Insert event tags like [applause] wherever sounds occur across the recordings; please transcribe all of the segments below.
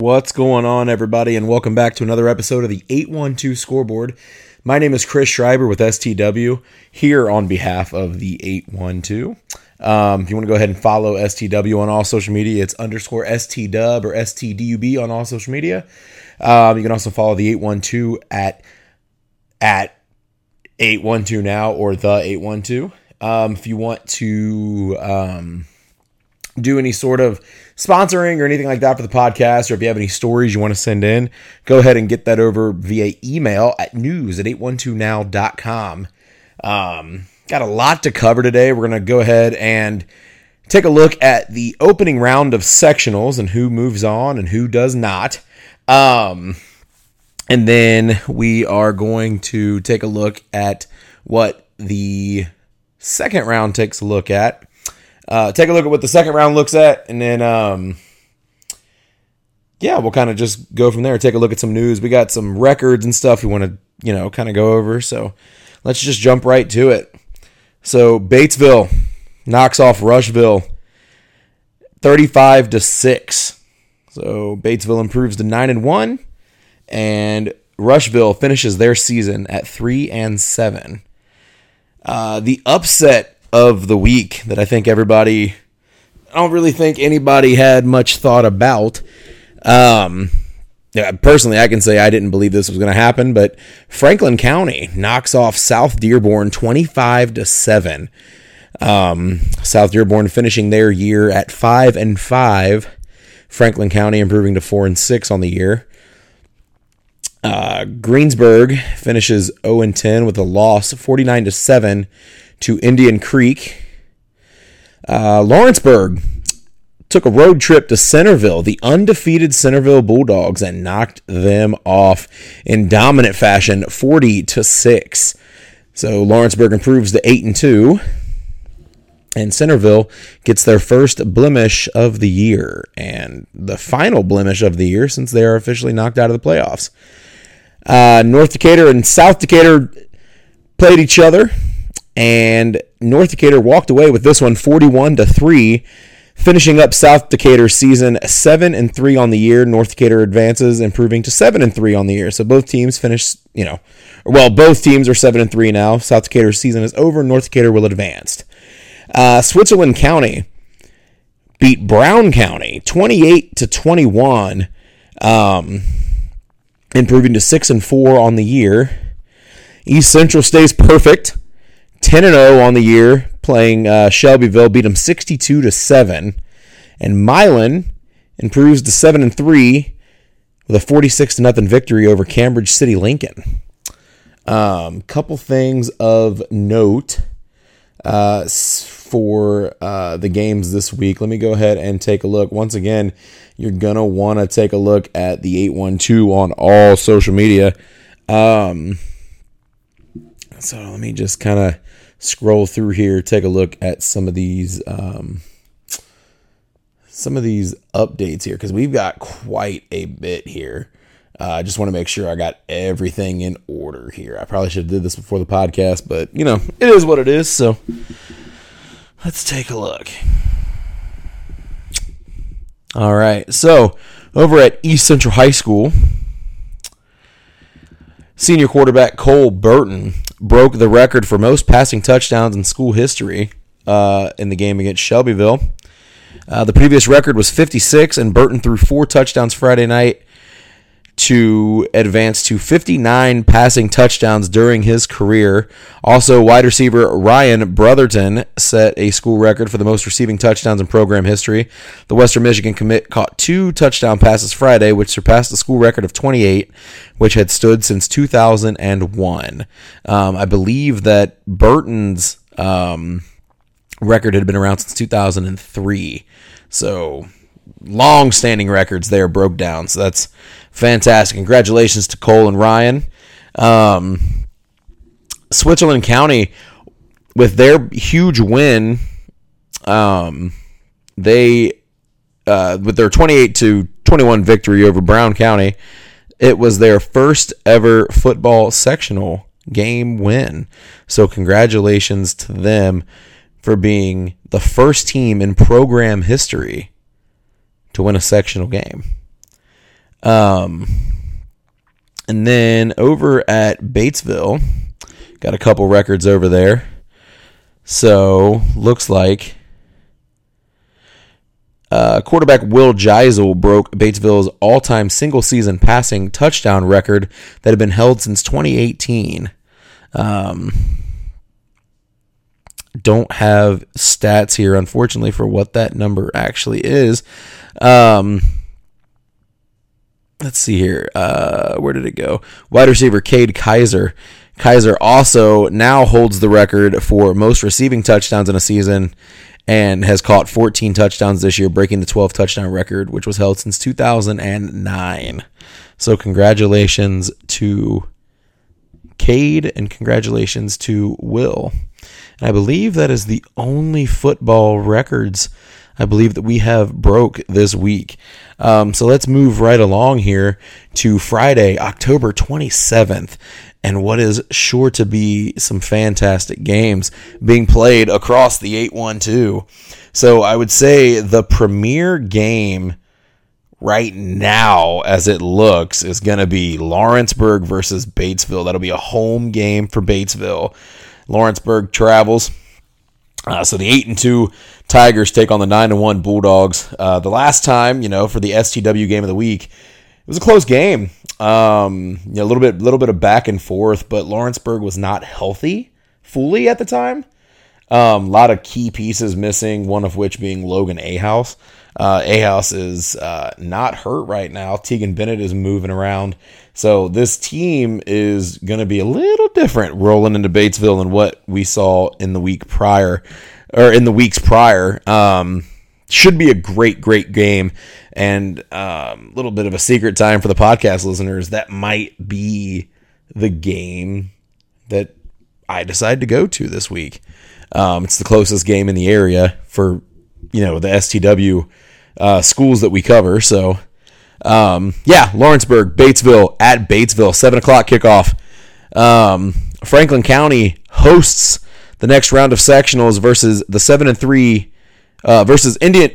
What's going on, everybody, and welcome back to another episode of the 812 Scoreboard. My name is Chris Schreiber with STW here on behalf of the 812. Um, if you want to go ahead and follow STW on all social media, it's underscore STW or STDUB on all social media. Um, you can also follow the 812 at at 812 now or the 812. Um, if you want to um, do any sort of sponsoring or anything like that for the podcast, or if you have any stories you want to send in, go ahead and get that over via email at news at 812now.com. Um, got a lot to cover today. We're going to go ahead and take a look at the opening round of sectionals and who moves on and who does not. Um, and then we are going to take a look at what the second round takes a look at uh, take a look at what the second round looks at, and then um, yeah, we'll kind of just go from there. Take a look at some news. We got some records and stuff we want to you know kind of go over. So let's just jump right to it. So Batesville knocks off Rushville, thirty-five to six. So Batesville improves to nine and one, and Rushville finishes their season at three and seven. Uh, the upset of the week that I think everybody, I don't really think anybody had much thought about. Um, personally, I can say I didn't believe this was going to happen, but Franklin County knocks off South Dearborn 25 to 7. Um, South Dearborn finishing their year at 5 and 5. Franklin County improving to 4 and 6 on the year. Uh, Greensburg finishes 0 and 10 with a loss 49 to 7 to Indian Creek. Uh, Lawrenceburg took a road trip to Centerville, the undefeated Centerville Bulldogs, and knocked them off in dominant fashion, 40 to 6. So Lawrenceburg improves to 8 and 2. And Centerville gets their first blemish of the year and the final blemish of the year since they are officially knocked out of the playoffs. Uh, North Decatur and South Decatur played each other and North Decatur walked away with this one 41 to 3 finishing up South Decatur's season 7 and 3 on the year. North Decatur advances improving to 7 and 3 on the year. So both teams finish you know well both teams are 7 and 3 now. South Decatur's season is over. North Decatur will advance. Uh, Switzerland County beat Brown County 28 to 21 um, improving to 6 and 4 on the year. East Central stays perfect 10 and 0 on the year, playing uh, Shelbyville, beat them 62 to 7. And Milan improves to 7 and 3 with a 46 to nothing victory over Cambridge City Lincoln. Um, couple things of note uh, for uh, the games this week. Let me go ahead and take a look. Once again, you're to want to take a look at the 812 on all social media. Um, so let me just kind of scroll through here, take a look at some of these um, some of these updates here because we've got quite a bit here. Uh, I just want to make sure I got everything in order here. I probably should have did this before the podcast, but you know it is what it is. So let's take a look. All right, so over at East Central High School, senior quarterback Cole Burton broke the record for most passing touchdowns in school history uh, in the game against Shelbyville. Uh, the previous record was 56, and Burton threw four touchdowns Friday night to advance to 59 passing touchdowns during his career. Also, wide receiver Ryan Brotherton set a school record for the most receiving touchdowns in program history. The Western Michigan commit caught two touchdown passes Friday, which surpassed the school record of 28, which had stood since 2001. Um, I believe that Burton's um, record had been around since 2003. So long standing records there broke down. So that's fantastic. Congratulations to Cole and Ryan. Um, Switzerland County, with their huge win, um, they uh, with their 28 to 21 victory over Brown County, it was their first ever football sectional game win. So congratulations to them for being the first team in program history to win a sectional game. Um, and then over at Batesville, got a couple records over there. So looks like uh, quarterback Will Geisel broke Batesville's all-time single-season passing touchdown record that had been held since 2018. Um, don't have stats here, unfortunately, for what that number actually is. Um, let's see here. Uh, where did it go? Wide receiver Cade Kaiser. Kaiser also now holds the record for most receiving touchdowns in a season and has caught 14 touchdowns this year, breaking the 12 touchdown record, which was held since 2009. So, congratulations to Cade and congratulations to Will. And I believe that is the only football records I believe that we have broke this week. Um, so let's move right along here to Friday, October 27th, and what is sure to be some fantastic games being played across the 812. So I would say the premier game right now, as it looks, is going to be Lawrenceburg versus Batesville. That'll be a home game for Batesville. Lawrenceburg travels. Uh, so the eight and two Tigers take on the nine and one Bulldogs. Uh, the last time, you know, for the STW game of the week, it was a close game. Um, you know, a little bit, little bit of back and forth, but Lawrenceburg was not healthy fully at the time. Um, a lot of key pieces missing, one of which being Logan Ahouse. Uh, Ahouse is uh, not hurt right now. Tegan Bennett is moving around. So this team is going to be a little different rolling into Batesville than what we saw in the week prior or in the weeks prior. Um, should be a great, great game. And a um, little bit of a secret time for the podcast listeners. That might be the game that I decide to go to this week. Um, it's the closest game in the area for, you know, the STW uh, schools that we cover. So um, yeah, Lawrenceburg, Batesville at Batesville, seven o'clock kickoff. Um, Franklin County hosts the next round of sectionals versus the seven and three uh, versus Indian.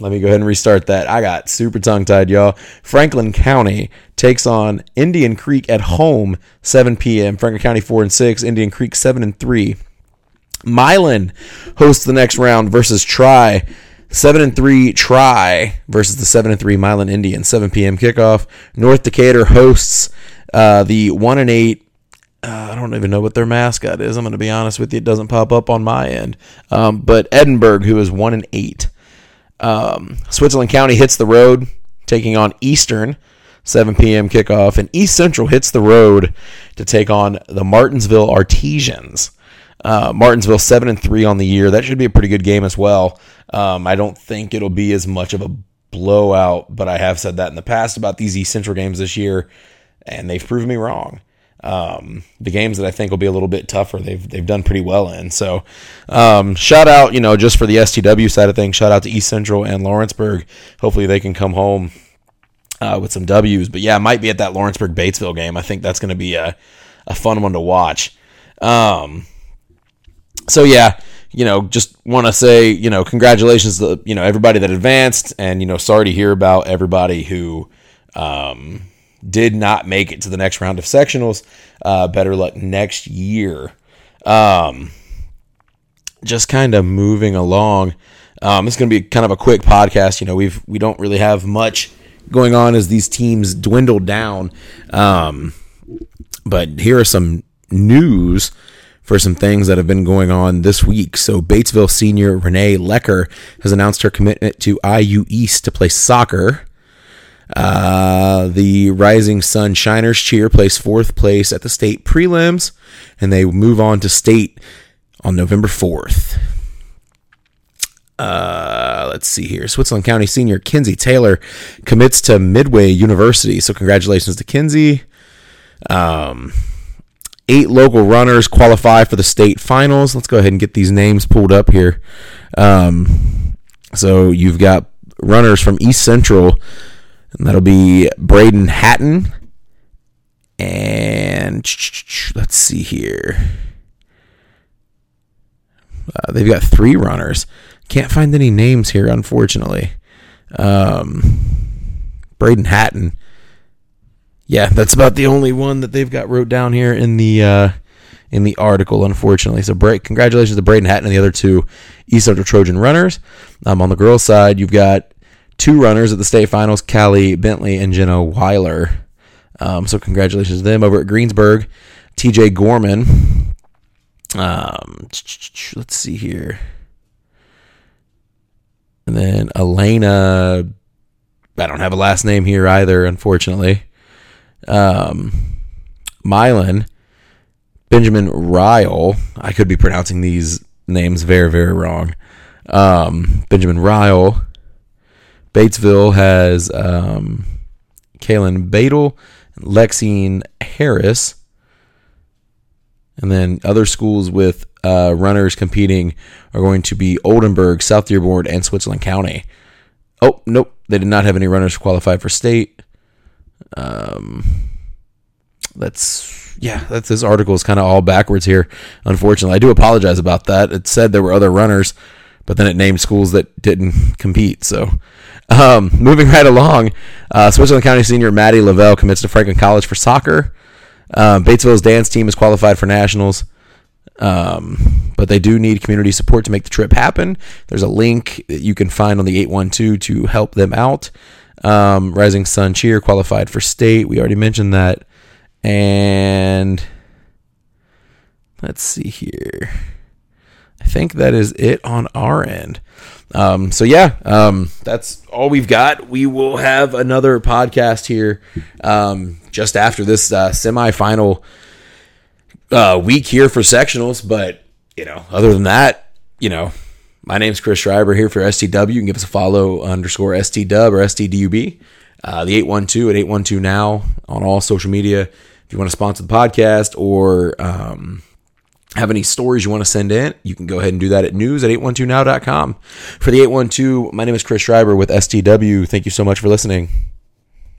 Let me go ahead and restart that. I got super tongue tied, y'all. Franklin County takes on Indian Creek at home, 7 p.m. Franklin County 4 and 6, Indian Creek 7 and 3. Milan hosts the next round versus Tri Seven and three try versus the seven and three Milan Indians. 7 p.m. kickoff. North Decatur hosts uh, the one and eight. Uh, I don't even know what their mascot is. I'm going to be honest with you; it doesn't pop up on my end. Um, but Edinburgh, who is one and eight. Um, Switzerland County hits the road, taking on Eastern. 7 p.m. kickoff, and East Central hits the road to take on the Martinsville Artesians. Uh, Martinsville seven and three on the year. That should be a pretty good game as well. Um, I don't think it'll be as much of a blowout, but I have said that in the past about these East Central games this year, and they've proven me wrong. Um, the games that I think will be a little bit tougher, they've they've done pretty well in. So, um, shout out, you know, just for the STW side of things, shout out to East Central and Lawrenceburg. Hopefully, they can come home uh, with some W's. But yeah, might be at that Lawrenceburg Batesville game. I think that's going to be a a fun one to watch. Um, so yeah, you know, just want to say, you know, congratulations to you know everybody that advanced, and you know, sorry to hear about everybody who um, did not make it to the next round of sectionals. Uh, better luck next year. Um, just kind of moving along. Um, it's going to be kind of a quick podcast. You know, we've we don't really have much going on as these teams dwindle down. Um, but here are some news for some things that have been going on this week. So, Batesville senior Renee Lecker has announced her commitment to IU East to play soccer. Uh, the Rising Sun Shiners cheer placed fourth place at the state prelims, and they move on to state on November 4th. Uh, let's see here. Switzerland County senior Kinsey Taylor commits to Midway University. So, congratulations to Kinsey. Um, Eight local runners qualify for the state finals. Let's go ahead and get these names pulled up here. Um, so you've got runners from East Central, and that'll be Braden Hatton. And let's see here. Uh, they've got three runners. Can't find any names here, unfortunately. Um, Braden Hatton. Yeah, that's about the only one that they've got wrote down here in the uh, in the article, unfortunately. So, congratulations to Braden Hatton and the other two East Central Trojan runners. Um, on the girls' side, you've got two runners at the state finals: Callie Bentley and Jenna Weiler. Um, so, congratulations to them over at Greensburg. TJ Gorman. Um, let's see here. And then Elena. I don't have a last name here either, unfortunately. Um, Milan, Benjamin Ryle. I could be pronouncing these names very, very wrong. Um, Benjamin Ryle. Batesville has um, Kaylin Badel, Lexine Harris. And then other schools with uh, runners competing are going to be Oldenburg, South Dearborn, and Switzerland County. Oh, nope. They did not have any runners qualified for state. Um, that's yeah. That's this article is kind of all backwards here. Unfortunately, I do apologize about that. It said there were other runners, but then it named schools that didn't [laughs] compete. So, um, moving right along, uh, Switzerland County senior Maddie Lavelle commits to Franklin College for soccer. Um, Batesville's dance team is qualified for nationals. Um, but they do need community support to make the trip happen. There's a link that you can find on the 812 to help them out. Um, Rising Sun Cheer qualified for state. We already mentioned that. And let's see here. I think that is it on our end. Um, so yeah, um, that's all we've got. We will have another podcast here um, just after this uh, semifinal uh, week here for sectionals. But you know, other than that, you know, my name's Chris Schreiber here for STW. You can give us a follow underscore STW or STDUB. Uh, the 812 at 812 now on all social media. If you want to sponsor the podcast or um, have any stories you want to send in, you can go ahead and do that at news at 812now.com. For the 812, my name is Chris Schreiber with STW. Thank you so much for listening.